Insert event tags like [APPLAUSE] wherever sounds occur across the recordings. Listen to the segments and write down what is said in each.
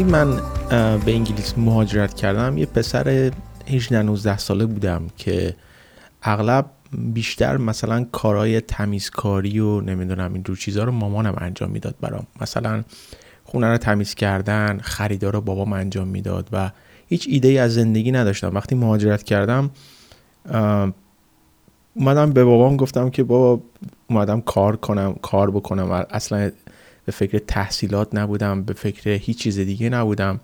وقتی من به انگلیس مهاجرت کردم یه پسر 18 19 ساله بودم که اغلب بیشتر مثلا کارهای تمیزکاری و نمی‌دونم این رو چیزها رو مامانم انجام می‌داد برام. مثلا خونه رو تمیز کردن خریدار رو بابام انجام می‌داد و هیچ ایده ای از زندگی نداشتم. وقتی مهاجرت کردم اومدم به بابام گفتم که بابا اومدم کار کنم کار بکنم. اصلا به فکر تحصیلات نبودم به فکر هیچ چیز دیگه نبودم.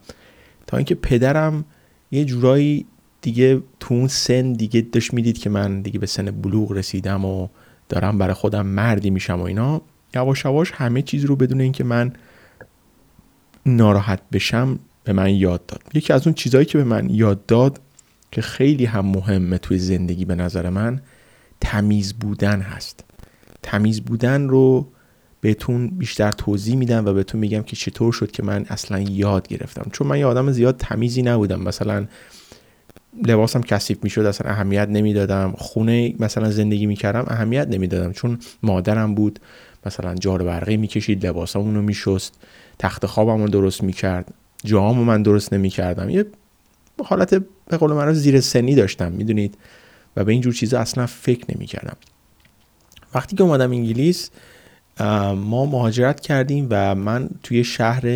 تا اینکه پدرم یه جورایی دیگه تو اون سن دیگه داشت می‌دید که من دیگه به سن بلوغ رسیدم و دارم برای خودم مردی میشم و اینا یواش یواش همه چیز رو بدون اینکه من ناراحت بشم به من یاد داد. یکی از اون چیزهایی که به من یاد داد که خیلی هم مهمه توی زندگی به نظر من تمیز بودن هست. تمیز بودن رو بهتون بیشتر توضیح میدم و بهتون میگم که چطور شد که من اصلا یاد گرفتم. چون من یه آدم زیاد تمیزی نبودم. مثلا لباسم کثیف می‌شد اصلا اهمیت نمی‌دادم. خونه مثلا زندگی می‌کردم اهمیت نمی‌دادم. چون مادرم بود مثلا جار برقی می‌کشید لباسامون رو میشست تخت خوابم رو درست می‌کرد جامو من درست نمی‌کردم. یه حالت به قول من زیر سنی داشتم می‌دونید؟ و به اینجور چیزا اصلا فکر نمی‌کردم. وقتی که اومدم انگلیس ما مهاجرت کردیم و من توی شهر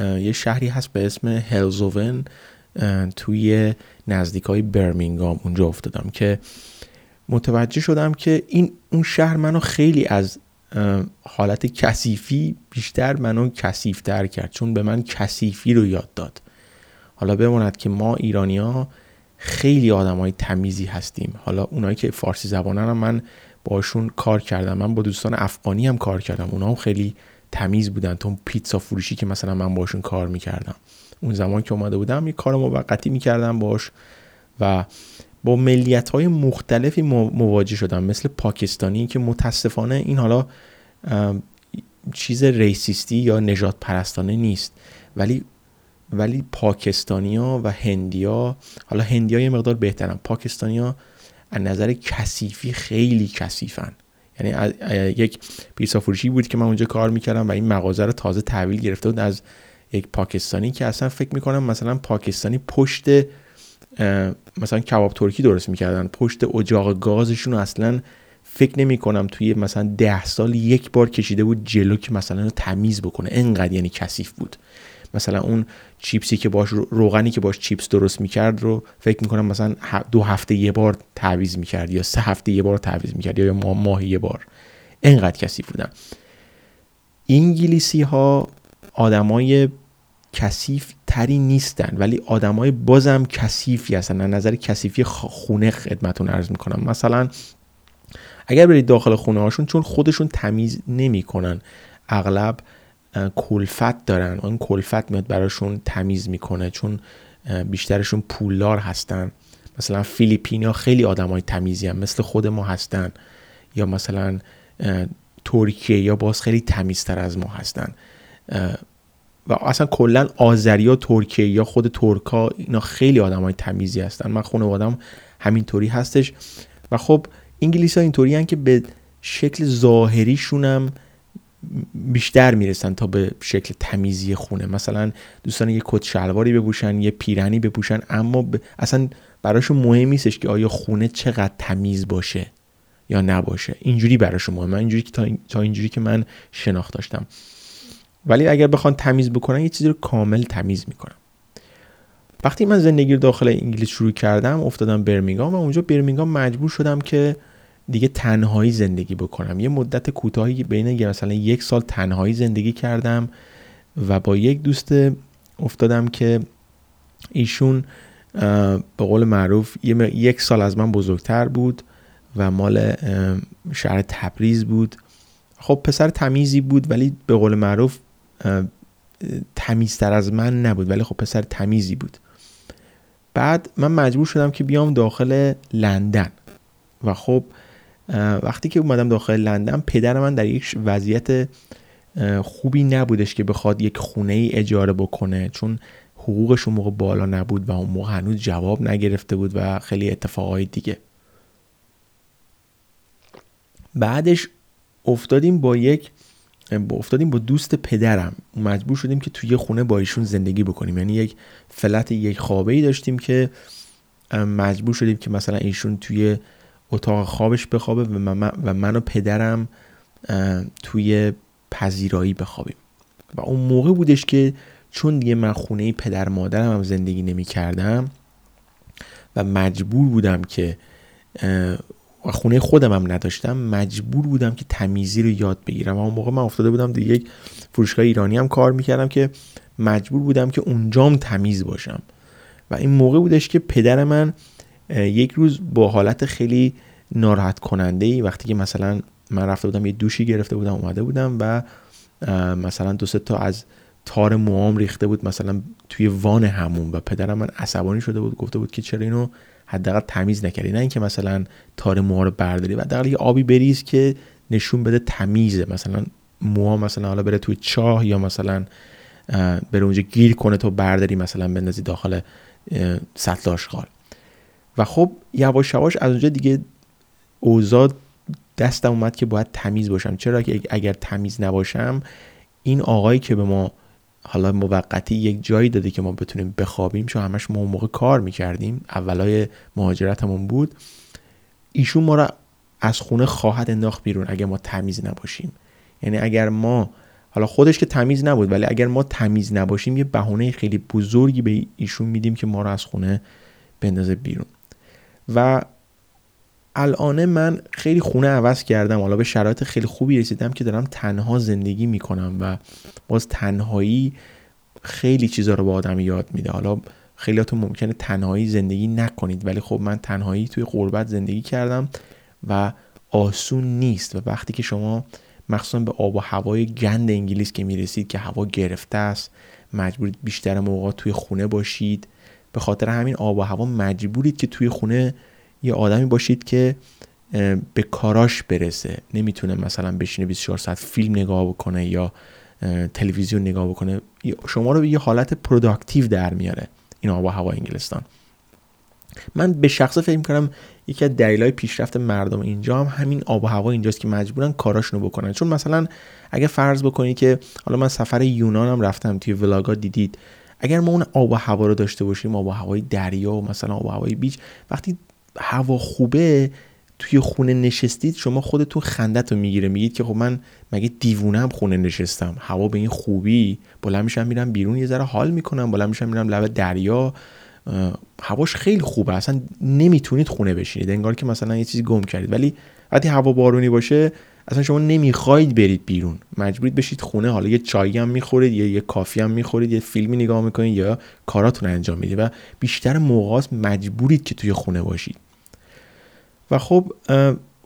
یه شهری هست به اسم هلزوون توی نزدیک های برمینگام اونجا افتادم که متوجه شدم که این اون شهر منو خیلی از حالت کثیفی بیشتر منو کثیفتر کرد چون به من کثیفی رو یاد داد. حالا بماند که ما ایرانیا خیلی آدم های تمیزی هستیم. حالا اونایی که فارسی زبانن هم من باشون کار کردم. من با دوستان افغانی هم کار کردم. اونا هم خیلی تمیز بودن. تو پیتزا فروشی که مثلا من باشون کار می‌کردم. اون زمان که اومده بودم یه کار موقتی می‌کردم باش و با ملیت های مختلفی مواجه شدم. مثل پاکستانی که متاسفانه این حالا چیز ریسیستی یا نجات پرستانه نیست. ولی ولی پاکستانیا و هندیا حالا هندیا یه مقدار بهترن. پاکستانیا از نظر کثیفی خیلی کثیفن. یعنی یک پیسا فروشی بود که من اونجا کار می‌کردم و این مغازه رو تازه تحویل گرفته بود از یک پاکستانی که اصلا فکر می‌کنم مثلا پاکستانی پشت مثلا کباب ترکی درست می‌کردن. پشت اجاق گازشون اصلا فکر نمی کنم توی مثلا ده سال یک بار کشیده بود جلو که مثلا تمیز بکنه. انقدر یعنی کثیف بود. مثلا اون چیپسی که باش روغنی که باش چیپس درست می‌کرد رو فکر می‌کنم مثلا دو هفته یه بار تعویض می‌کرد یا سه هفته یه بار تعویض می‌کرد یا ماه یه بار. انقدر کثیف بودن. انگلیسی ها آدمای کثیف تری نیستن ولی آدمای بازم کثیفی هستن. از نظر کثیفی خونه خدمتون عرض می‌کنم. مثلا اگر برید داخل خونه هاشون چون خودشون تمیز نمی‌کنن. اغلب کلفت دارن. اون کلفت میاد براشون تمیز می‌کنه چون بیشترشون پولدار هستن. مثلا فیلیپینا خیلی های تمیزی هم مثل خود ما هستن. یا مثلا ترکیه یا باز خیلی تمیزتر از ما هستن. و اصلا کلا آذریا ترکیه یا خود ترکا اینا خیلی آدم های تمیزی هستن. من خانوادم همینطوری هستش. و خب انگلیس ها اینطوری که به شکل ظاهریشونم بیشتر می‌رسن تا به شکل تمیزی خونه. مثلا دوستان یه کت شلواری بپوشن یه پیرنی بپوشن اما اصلا براشون مهم نیستش که آیا خونه چقدر تمیز باشه یا نباشه. اینجوری براشون مهمه. اینجوری که تا اینجوری که من شناخت داشتم. ولی اگر بخوان تمیز بکنن یه چیزی رو کامل تمیز می‌کنن. وقتی من زندگی داخل انگلیس شروع کردم افتادم برمینگام و اونجا برمینگام مجبور شدم که دیگه تنهایی زندگی بکنم. یه مدت کوتاهی بین مثلا یک سال تنهایی زندگی کردم و با یک دوست افتادم که ایشون به قول معروف یک سال از من بزرگتر بود و مال شهر تبریز بود. خب پسر تمیزی بود ولی به قول معروف تمیزتر از من نبود ولی خب پسر تمیزی بود. بعد من مجبور شدم که بیام داخل لندن و خب وقتی که اومدم داخل لندن پدر من در یک وضعیت خوبی نبودش که بخواد یک خونه ای اجاره بکنه چون حقوقش اون موقع بالا نبود و اون موقع هنوز جواب نگرفته بود و خیلی اتفاقای دیگه. بعدش افتادیم با یک افتادیم با دوست پدرم. مجبور شدیم که توی خونه با ایشون زندگی بکنیم. یعنی یک فلت یک خوابه ای داشتیم که مجبور شدیم که مثلا ایشون توی اتاق خوابش بخوابه و من, و من پدرم توی پذیرایی بخوابیم. و اون موقع بودش که چون دیگه من خونه پدر مادرم هم زندگی نمی کردم و مجبور بودم که خونه خودم هم نداشتم مجبور بودم که تمیزی رو یاد بگیرم. و اون موقع من افتاده بودم دیگه یک فروشگاه ایرانی هم کار می‌کردم که مجبور بودم که اونجام تمیز باشم. و این موقع بودش که پدر من یک روز با حالت خیلی ناراحت کننده ای وقتی که مثلا من رفته بودم یه دوشی گرفته بودم اومده بودم و مثلا دو تا از تار موام ریخته بود مثلا توی وان همون و پدرم من عصبانی شده بود گفته بود که چرا اینو حداقل تمیز نکردی؟ نه اینکه مثلا تار موها رو برداری و حداقل یه آبی بریز که نشون بده تمیزه. مثلا موها مثلا حالا بره توی چاه یا مثلا بره اونجا گیر کنه تو برداری مثلا بندازی داخل سطل آشغال. و خب یواش یواش از اونجا دیگه اوضاع دستم اومد که باید تمیز باشم. چرا که اگر تمیز نباشم این آقایی که به ما حالا موقتی یک جایی داده که ما بتونیم بخوابیم چون همش ما موقع کار می‌کردیم اولای مهاجرتمون بود ایشون ما را از خونه خواهد انداخت بیرون اگر ما تمیز نباشیم. یعنی اگر ما حالا خودش که تمیز نبود ولی اگر ما تمیز نباشیم یه بهونه خیلی بزرگی به ایشون میدیم که ما رو از خونه بندازه بیرون. و الان من خیلی خونه عوض کردم. حالا به شرایط خیلی خوبی رسیدم که دارم تنها زندگی می‌کنم و باز تنهایی خیلی چیزا رو به آدم یاد میده. حالا خیلیاتون ممکنه تنهایی زندگی نکنید ولی خب من تنهایی توی غربت زندگی کردم و آسون نیست. و وقتی که شما مخصوصا به آب و هوای گند انگلیس که می‌رسید که هوا گرفته است مجبورید بیشتر موقع توی خونه باشید به خاطر همین آب و هوا مجبورید که توی خونه یه آدمی باشید که به کاراش برسه. نمی‌تونه مثلا بشینه 24 ساعت فیلم نگاه بکنه یا تلویزیون نگاه بکنه. شما رو به یه حالت productive در میاره این آب و هوا انگلستان. من به شخص فکر می‌کنم یکی از دلایل پیشرفت مردم اینجا هم همین آب و هوا اینجاست که مجبورن کاراشونو بکنن. چون مثلا اگه فرض بکنید که حالا من سفر یونان هم رفتم توی vlog ا دیدید اگر ما اون آب و هوا رو داشته باشیم آب و هوای دریا و مثلا آب و هوای beach وقتی هوا خوبه توی خونه نشستید شما خودتون خندت رو می‌گیره. میگید که خب من مگه دیوونم خونه نشستم؟ هوا به این خوبی؟ بلند میشم میرم بیرون یه ذره حال می‌کنم. بلند میشم میرم لب دریا. هواش خیلی خوبه. اصلا نمی‌تونید خونه بشینید. انگار که مثلا یه چیزی گم کردید. ولی وقتی هوا بارونی باشه اصلا شما نمی‌خواید برید بیرون. مجبورید بشید خونه. حالا یه چایی هم می‌خورید یا یه کافی هم می‌خورید یه فیلمی نگاه می‌کنید یا کاراتون انجام می‌دید و بیشتر موقع مجبورید که توی خونه باشید. و خب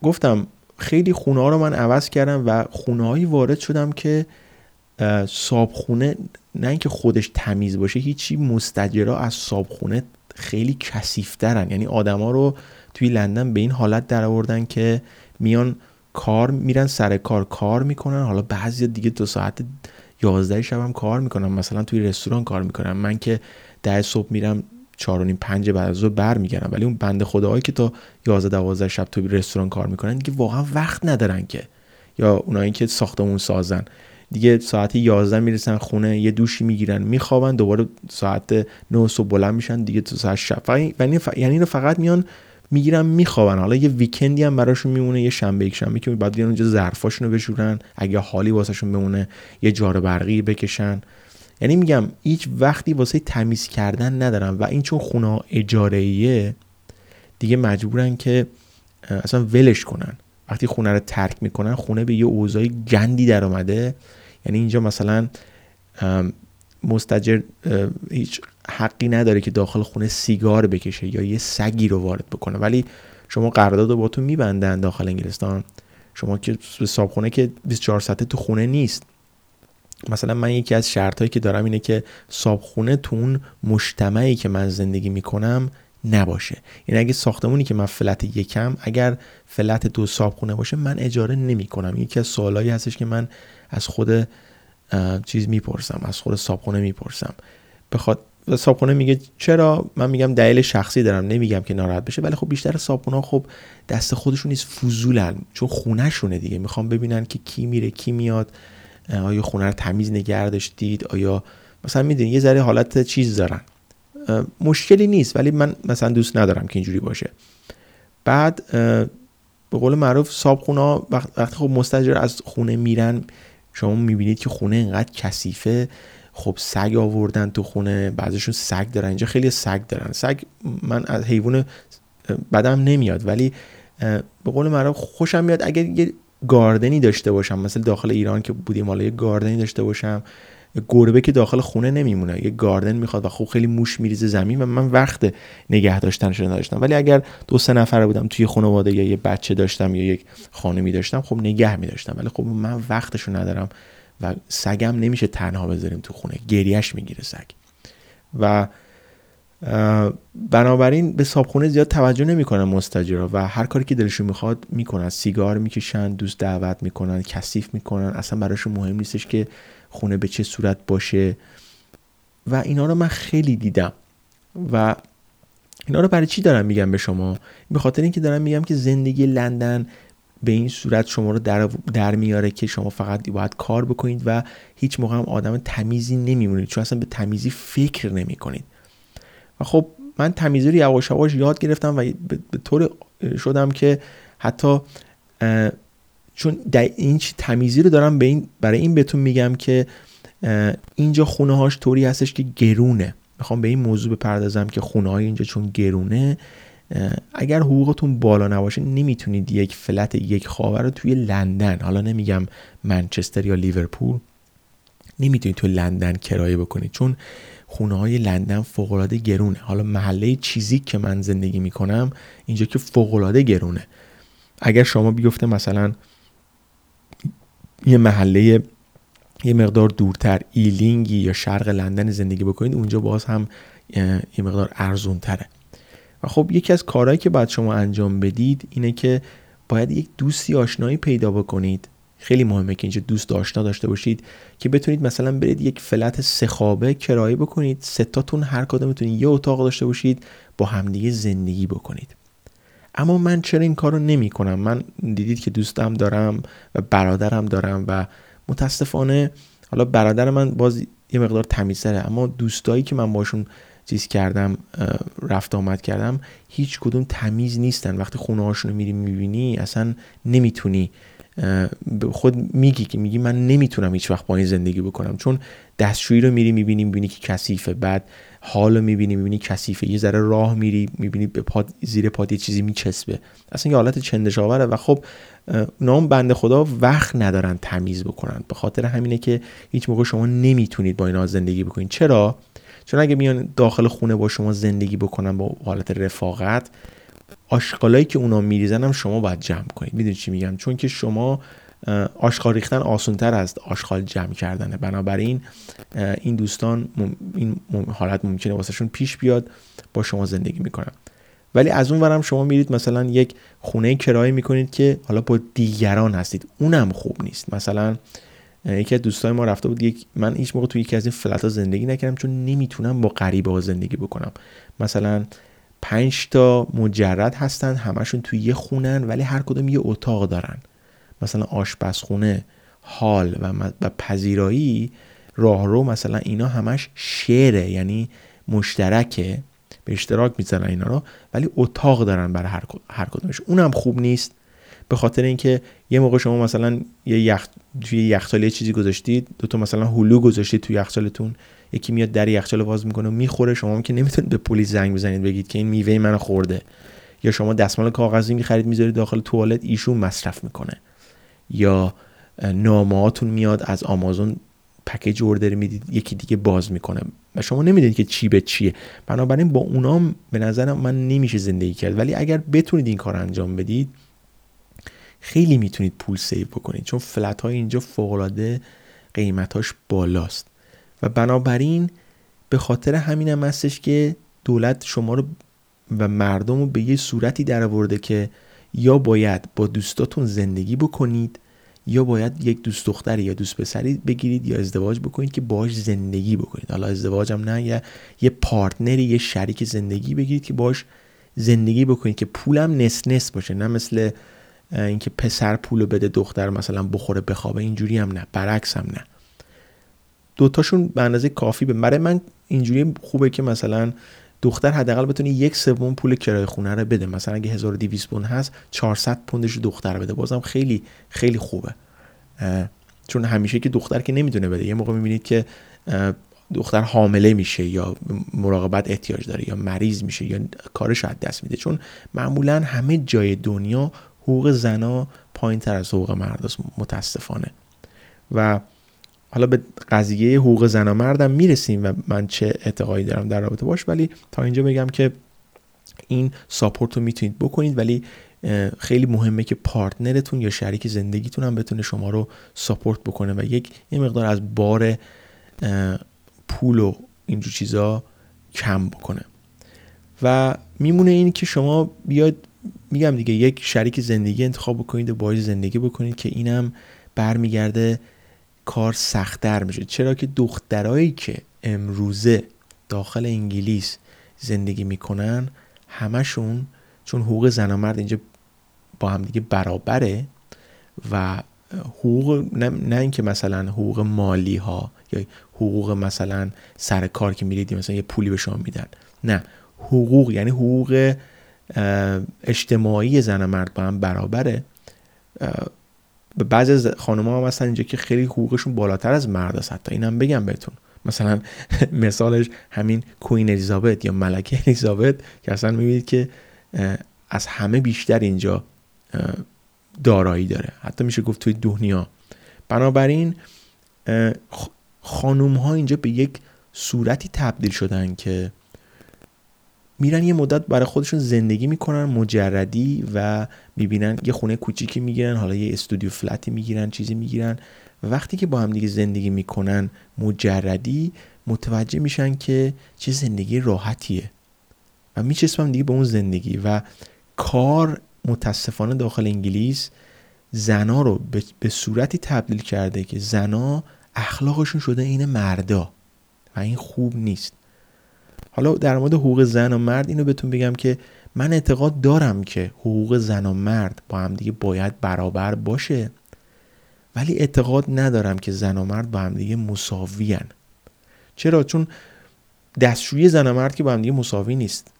گفتم خیلی خونه ها رو من عوض کردم و خونه هایی وارد شدم که صابخونه نه اینکه خودش تمیز باشه هیچی مستجرا از صابخونه خیلی کثیفترن. یعنی آدما رو توی لندن به این حالت در آوردن که میان کار میرن سر کار کار می‌کنن. حالا بعضی دیگه دو ساعت یازده شب هم کار می‌کنن. مثلا توی رستوران کار می‌کنن. من که ده صبح میرم چهار و نیم پنج بعد از ظهر برمیگردم. ولی اون بنده خداهایی که تا 11 12 شب تو رستوران کار می‌کنن دیگه واقعا وقت ندارن که. یا اونایی که ساختمون سازن. دیگه ساعت 11 می‌رسن خونه یه دوشی می‌گیرن میخوابن دوباره ساعت 9 صبح بلند میشن دیگه تو ساعت شب. یعنی اینو فقط میان می‌گیرن میخوابن. حالا یه ویکندی هم براشون میمونه یه شنبه یک شنبه که بعد اونجا ظرفاشونو بشورن. اگه حالی واسهشون بمونه یه جار برقی بکشن. یعنی میگم هیچ وقتی واسه تمیز کردن ندارم و این چون خونه اجاره دیگه مجبورن که اصلا ولش کنن. وقتی خونه رو ترک می‌کنن خونه به یه اوضاع گندی در اومده. یعنی اینجا مثلا مستجر هیچ حقی نداره که داخل خونه سیگار بکشه یا یه سگی رو وارد بکنه. ولی شما قرارداد رو با تو میبندن داخل انگلستان. شما که به صابخونه که 24 ساعته تو خونه نیست. مثلا من یکی از شرط که دارم اینه که صابخونه تو اون مجتمعی که من زندگی می‌کنم نباشه. یعنی اگه ساختمونی که من فلت یکم اگر فلت دو صابخونه باشه من اجاره نمی کنم یکی از سوالایی هستش که من از خود چیز می‌پرسم از خود صابخونه می‌پرسم. بخواد صابخونه میگه چرا؟ من میگم دلیل شخصی دارم. نمیگم که ناراحت بشه ولی خب بیشتر صابخونه خب دست خودشون نیست فضولن. چون خونه شونه دیگه. می‌خوام ببینن که کی میره کی میاد. آیا خونه رو تمیز نگه داشتید آیا مثلا می‌دونید یه ذره حالت چیز دارن. مشکلی نیست ولی من مثلا دوست ندارم که اینجوری باشه. بعد به قول معروف صاحب خونه وقتی خب مستجر از خونه میرن شما می‌بینید که خونه اینقدر کثیفه. خب سگ آوردن تو خونه بعضیشون سگ دارن. اینجا خیلی سگ دارن. سگ من از حیوان بدم نمیاد ولی به قول معروف خوشم میاد اگر یه گاردنی داشته باشم. مثل داخل ایران که بودیم حالا یه گاردنی داشته باشم. گربه که داخل خونه نمیمونه. یه گاردن می‌خواد و خب خیلی موش میریزه زمین و من وقت نگه داشتنش نداشتم. ولی اگر دو سه نفره بودم توی خانواده یا یه بچه داشتم یا یک خانمی داشتم خب نگه میداشتم. ولی خب من وقتشو ندارم و سگم نمیشه تنها بذاریم تو خونه. گریش می‌گیره سگ. و بنابراین به صابخونه زیاد توجه نمی‌کنن مستجرا و هر کاری که دلشون می‌خواد می‌کنن. سیگار می‌کشن دوست دعوت می‌کنن کثیف می‌کنن. اصلا براشون مهم نیستش که خونه به چه صورت باشه. و اینا رو من خیلی دیدم. و اینا رو برای چی دارم میگم به شما؟ به خاطر اینکه دارم میگم که زندگی لندن به این صورت شما رو در, در میاره که شما فقط باید کار بکنید و هیچ موقع هم آدم تمیزی نمیمونید. چون اصلا به تمیزی فکر نمی کنید و خب من تمیزی رو یواش یواش یاد گرفتم و به طور شدم که حتی چون در این تمیزی رو دارم به این برای این بهتون میگم که اینجا خونه هاش طوری هستش که گرونه. می‌خوام به این موضوع بپردازم که خونه های اینجا چون گرونه اگر حقوقتون بالا نباشه نمی‌تونید یک فلت یک خوابه رو توی لندن حالا نمیگم منچستر یا لیورپول نمی‌تونید توی لندن کرایه بکنید. چون خونه های لندن فوقالعاده گرونه. حالا محله چیزی که من زندگی می‌کنم اینجا که فوقالعاده گرونه. اگر شما بیفته مثلا یه محله یه مقدار دورتر ایلینگی یا شرق لندن زندگی بکنید اونجا باز هم یه مقدار ارزون تره و خب یکی از کارهایی که باید شما انجام بدید اینه که باید یک دوستی آشنایی پیدا بکنید. خیلی مهمه که اینجا دوست آشنا داشته باشید که بتونید مثلا برید یک فلت سخابه کرایه بکنید ستاتون هر کدومتون یه اتاق داشته باشید با همدیگه زندگی بکنید. اما من چرا این کارو نمی کنم من دیدید که دوستم دارم و برادرم دارم و متاسفانه حالا برادر من باز یه مقدار تمیزتره. اما دوستایی که من باشون چیز کردم رفت آمد کردم هیچ کدوم تمیز نیستن. وقتی خونه هاشون رو میری می‌بینی اصلا نمی‌تونی خود میگی که میگی من نمی‌تونم هیچ وقت با این زندگی بکنم چون دستشویی رو میری می‌بینی می‌بینی که کثیفه بعد حال رو می‌بینی می‌بینی کثیفه. یه ذره راه میری می‌بینی به پاد زیر پاد یه چیزی میچسبه. اصلا یه حالت چندشاوره و خب نام بنده خدا وقت ندارن تمیز بکنن. به خاطر همینه که هیچ موقع شما نمی‌تونید با اینا زندگی بکنید. چرا؟ چون اگه میان داخل خونه با شما زندگی بکنن با حالت رفاقت آشغالایی که اونا میریزن هم شما باید جمع کنید. می‌دونید چی میگم؟ چون که شما آشغال ریختن آسونتر از آشغال جمع کردنه. بنابراین این دوستان این حالت ممکنه واسهشون پیش بیاد با شما زندگی می‌کنن. ولی از اون ورم شما میرید مثلا یک خونه کرایه می‌کنید که حالا با دیگران هستید. اونم خوب نیست. مثلا یکی از دوستای ما رفته بود یک من هیچ موقع توی یکی از این فلت ها زندگی نکردم چون نمی‌تونم با غریبه ها زندگی بکنم. مثلا پنج تا مجرد هستن همشون توی یه خونن ولی هر کدوم یه اتاق دارن. مثلا آشپزخونه حال و, و پذیرایی راهرو مثلا اینا همش شعره یعنی مشترکه به اشتراک می‌زنن اینا رو ولی اتاق دارن برای هر, هر کدومش. اونم خوب نیست. به خاطر اینکه یه موقع شما مثلا یه یخ توی یخچال یه چیزی گذاشتید دو تا مثلا هلو گذاشتید توی یخچالتون یکی میاد در یخچال باز می‌کنه و می‌خوره شما که نمی‌تونید به پلیس زنگ بزنید بگید که این میوه منو خورده. یا شما دستمال کاغذی می‌خرید می‌ذارید داخل توالت ایشون مصرف می‌کنه. یا نامهاتون میاد از آمازون پکیج اوردر می‌دید یکی دیگه باز می‌کنه. و شما نمی‌دونید که چی به چیه. بنابراین با اونام به نظرم من نمیشه زندگی کرد. ولی اگر بتونید این کار انجام بدید خیلی می‌تونید پول سیو بکنید چون فلت های اینجا فوق قیمتاش بالاست. و بنابراین به خاطر همین هم هستش که دولت شما رو و مردم رو به یه صورتی در که یا باید با دوستاتون زندگی بکنید یا باید یک دوست دختری یا دوست پسری بگیرید یا ازدواج بکنید که باش زندگی بکنید. حالا ازدواج هم نه یا یه پارتنری یه شریک زندگی بگیرید که باش زندگی بکنید که پولم نس نس باشه نه مثل اینکه پسر پولو بده دختر مثلا بخوره بخوابه اینجوری هم نه برعکس هم نه. دوتاشون به اندازه کافی به برای من اینجوری خوبه که مثلا دختر حداقل بتونه یک سوم پول کرایه خونه رو بده. مثلا اگه 1200 پوند هست 400 پوندش دختر بده. بازم خیلی خیلی خوبه. چون همیشه که دختر که نمی‌دونه بده. یه موقع می‌بینید که دختر حامله میشه یا مراقبت احتیاج داره یا مریض میشه یا کارش از دست میده. چون معمولا همه جای دنیا حقوق زنا پایین تر از حقوق مرد متاسفانه. و حالا به قضیه حقوق زن و مردم می‌رسیم و من چه اعتقادی دارم در رابطه باش ولی تا اینجا بگم که این ساپورت رو می‌تونید بکنید ولی خیلی مهمه که پارتنرتون یا شریک زندگیتون هم بتونه شما رو ساپورت بکنه و یک یه مقدار از بار پول و اینجور چیزا کم بکنه. و میمونه این که شما بیاید میگم دیگه یک شریک زندگی انتخاب بکنید و باید زندگی بکنید که اینم برمیگرده کار سختتر میشه. چرا که دخترایی که امروزه داخل انگلیس زندگی می‌کنن همشون چون حقوق زن و مرد اینجا با هم دیگه برابره و حقوق نه, نه اینکه مثلا حقوق مالی ها یا حقوق مثلا سر کار که میرید مثلا یه پولی به شما میدن. نه حقوق یعنی حقوق اجتماعی زن و مرد با هم برابره. بعضی از خانم ها هم هستن اینجا که خیلی حقوقشون بالاتر از مرد است حتی اینم بگم بهتون. مثلا [LAUGHS] مثالش همین کوین الیزابت یا ملکه الیزابت که اصلا می‌بینید که از همه بیشتر اینجا دارایی داره. حتی میشه گفت توی دنیا. بنابراین خانوم ها اینجا به یک صورتی تبدیل شدن که میرن یه مدت برای خودشون زندگی می‌کنن مجردی و می‌بینن یه خونه کوچیکی می‌گیرن حالا یه استودیو فلتی می‌گیرن چیزی می‌گیرن. وقتی که با هم دیگه زندگی می‌کنن مجردی متوجه میشن که چه زندگی راحتیه و میچسبم دیگه به اون زندگی و کار متاسفانه داخل انگلیس زنا رو به صورتی تبدیل کرده که زنا اخلاقشون شده این مردا و این خوب نیست. حالا در مورد حقوق زن و مرد اینو بهتون بگم که من اعتقاد دارم که حقوق زن و مرد با هم دیگه باید برابر باشه. ولی اعتقاد ندارم که زن و مرد با هم دیگه مساویان چرا؟ چون دستشویی زن و مرد که با هم دیگه مساوی نیست.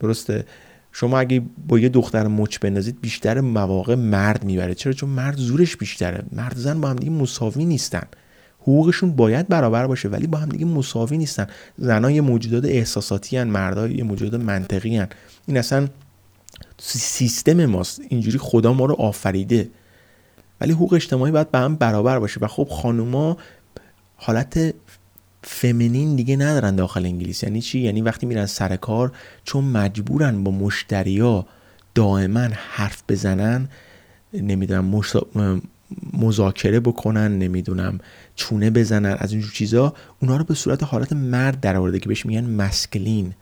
درسته؟ شما اگه با یه دختر مچ بندازید بیشتر مواقع مرد می‌بره. چرا؟ چون مرد زورش بیشتره. مرد زن با هم دیگه مساوی نیستن. حقوقشون باید برابر باشه ولی با هم دیگه مساوی نیستن. زنها یه موجودات احساساتی هن مردها یه موجودات منطقی هن. این اصلا سیستم ماست. اینجوری خدا ما رو آفریده. ولی حقوق اجتماعی باید به هم برابر باشه. و خب خانوما حالت فمینین دیگه ندارن داخل انگلیس. یعنی چی؟ یعنی وقتی میرن سر کار چون مجبورن با مشتریا دائما حرف بزنن نمی‌دونم مذاکره بکنن نمی‌دونم چونه بزنن از اینجور چیزا اونا رو به صورت حالت مرد در آورده که بهش میگن مسکلین.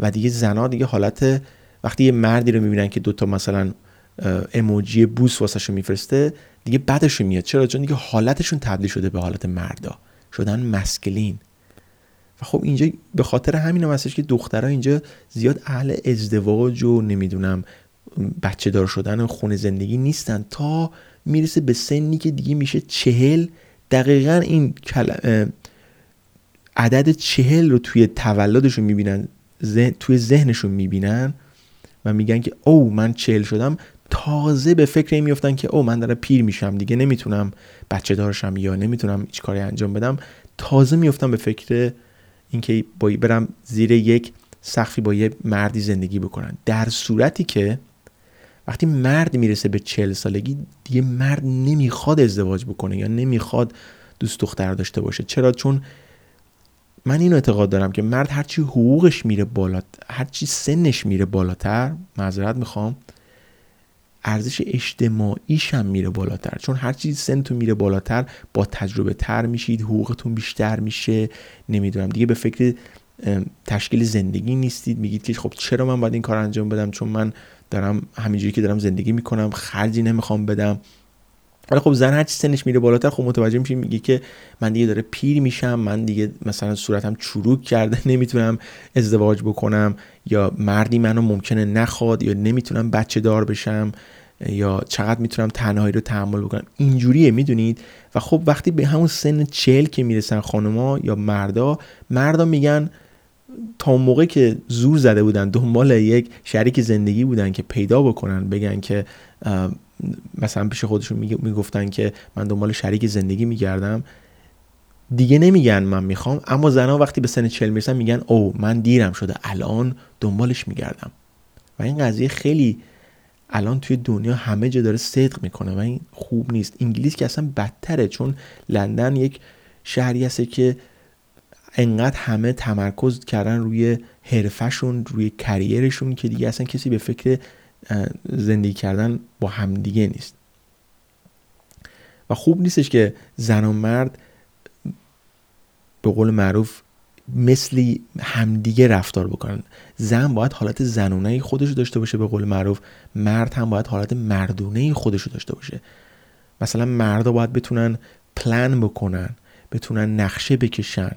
و دیگه زنا دیگه حالت وقتی یه مردی رو می‌بینن که دوتا مثلا اموجی بوس واسه میفرسته دیگه بعدش میاد. چرا؟ چون دیگه حالتشون تبدیل شده به حالت مردا. شدن مسکلین. و خب اینجا به خاطر همین هم هستش که دخترها اینجا زیاد اهل ازدواج و نمی‌دونم بچه دار شدن و خونه زندگی نیستن تا می‌رسه به سنی که دیگه میشه چهل. دقیقا این عدد چهل رو توی تولدشون می‌بینن توی ذهنشون می‌بینن و میگن که او من چهل شدم. تازه به فکر این میفتن که او من دارم پیر میشم دیگه نمی‌تونم بچه دارشم یا نمی‌تونم هیچ کاری انجام بدم. تازه میفتم به فکر اینکه برم زیر یک سخفی با یه مردی زندگی بکنن. در صورتی که وقتی مرد می‌رسه به چل سالگی دیگه مرد نمی‌خواد ازدواج بکنه یا نمی‌خواد دوست دختر داشته باشه. چرا؟ چون من این اعتقاد دارم که مرد هرچی حقوقش میره بالاتر هرچی سنش میره بالاتر معذرت می‌خوام ارزش اجتماعیش هم میره بالاتر. چون هرچی سنتون میره بالاتر با تجربه تر میشید حقوقتون بیشتر میشه نمی‌دونم. دیگه به فکر تشکیل زندگی نیستید. میگید که خب چرا من باید این کار انجام بدم؟ چون من دارم همینجوری که دارم زندگی می‌کنم خرجی نمی‌خوام بدم. ولی خب زن هرچی سنش میره بالاتر خب متوجه میشه میگه که من دیگه داره پیر میشم من دیگه مثلا صورتم چروک کرده [LAUGHS] نمی‌تونم ازدواج بکنم یا مردی منو ممکنه نخواد یا نمی‌تونم بچه دار بشم یا چقدر می‌تونم تنهایی رو تحمل بکنم. اینجوریه می‌دونید؟ و خب وقتی به همون سن چل که می‌رسن خانوما یا مردا مردا میگن تا موقع که زور زده بودن دنبال یک شریک زندگی بودن که پیدا بکنن بگن که مثلا پیش خودشون می‌گفتن که من دنبال شریک زندگی میگردم. دیگه نمیگن من می‌خوام اما زنها وقتی به سن چل می‌رسن میگن او من دیرم شده الان دنبالش میگردم. و این قضیه خیلی الان توی دنیا همه جا داره صدق می‌کنه و این خوب نیست. انگلیس که اصلا بدتره چون لندن یک شهری هست که انقدر همه تمرکز کردن روی حرفشون روی کریرشون که دیگه اصلا کسی به فکر زندگی کردن با همدیگه نیست. و خوب نیستش که زن و مرد به قول معروف مثل همدیگه رفتار بکنن. زن باید حالت زنونه خودش رو داشته باشه به قول معروف مرد هم باید حالت مردونه خودش رو داشته باشه. مثلا مردا باید بتونن پلن بکنن بتونن نقشه بکشن.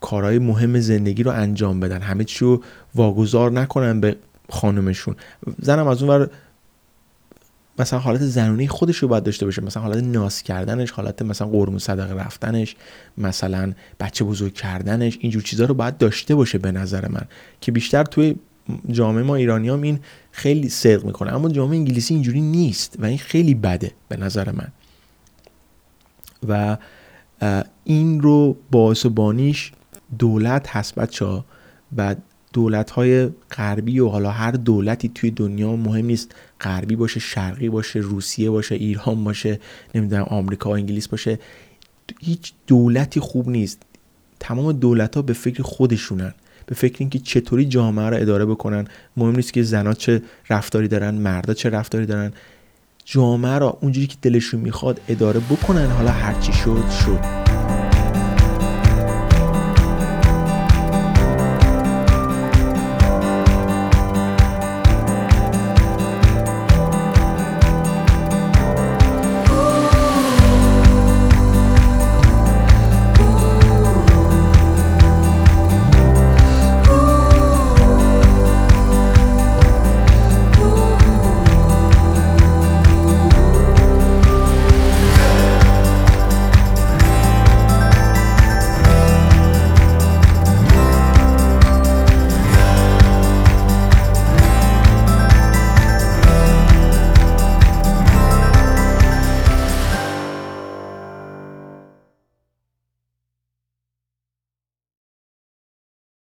کارهای مهم زندگی رو انجام بدن. همه چی رو واگذار نکنن به خانمشون. زنم از اون مثلا حالت زنونه خودش رو باید داشته باشه. مثلا حالت ناس کردنش حالت مثلا قرمون صدقه رفتنش مثلا بچه بزرگ کردنش اینجور چیزها رو باید داشته باشه به نظر من. که بیشتر توی جامعه ما ایرانیام این خیلی صدق می‌کنه. اما جامعه انگلیسی اینجوری نیست و این خیلی بده به نظر من. و این رو باعث بانیش دولت هست بچه ها. و دولت های غربی و حالا هر دولتی توی دنیا مهم نیست. غربی باشه شرقی باشه روسیه باشه ایران باشه نمی‌دونم آمریکا و انگلیس باشه. هیچ دولتی خوب نیست. تمام دولت ها به فکر خودشونن. به فکر اینکه چطوری جامعه رو اداره بکنن. مهم نیست که زنها چه رفتاری دارن مردا چه رفتاری دارن. جامعه را اونجوری که دلشون می‌خواد اداره بکنن. حالا هرچی شد شد.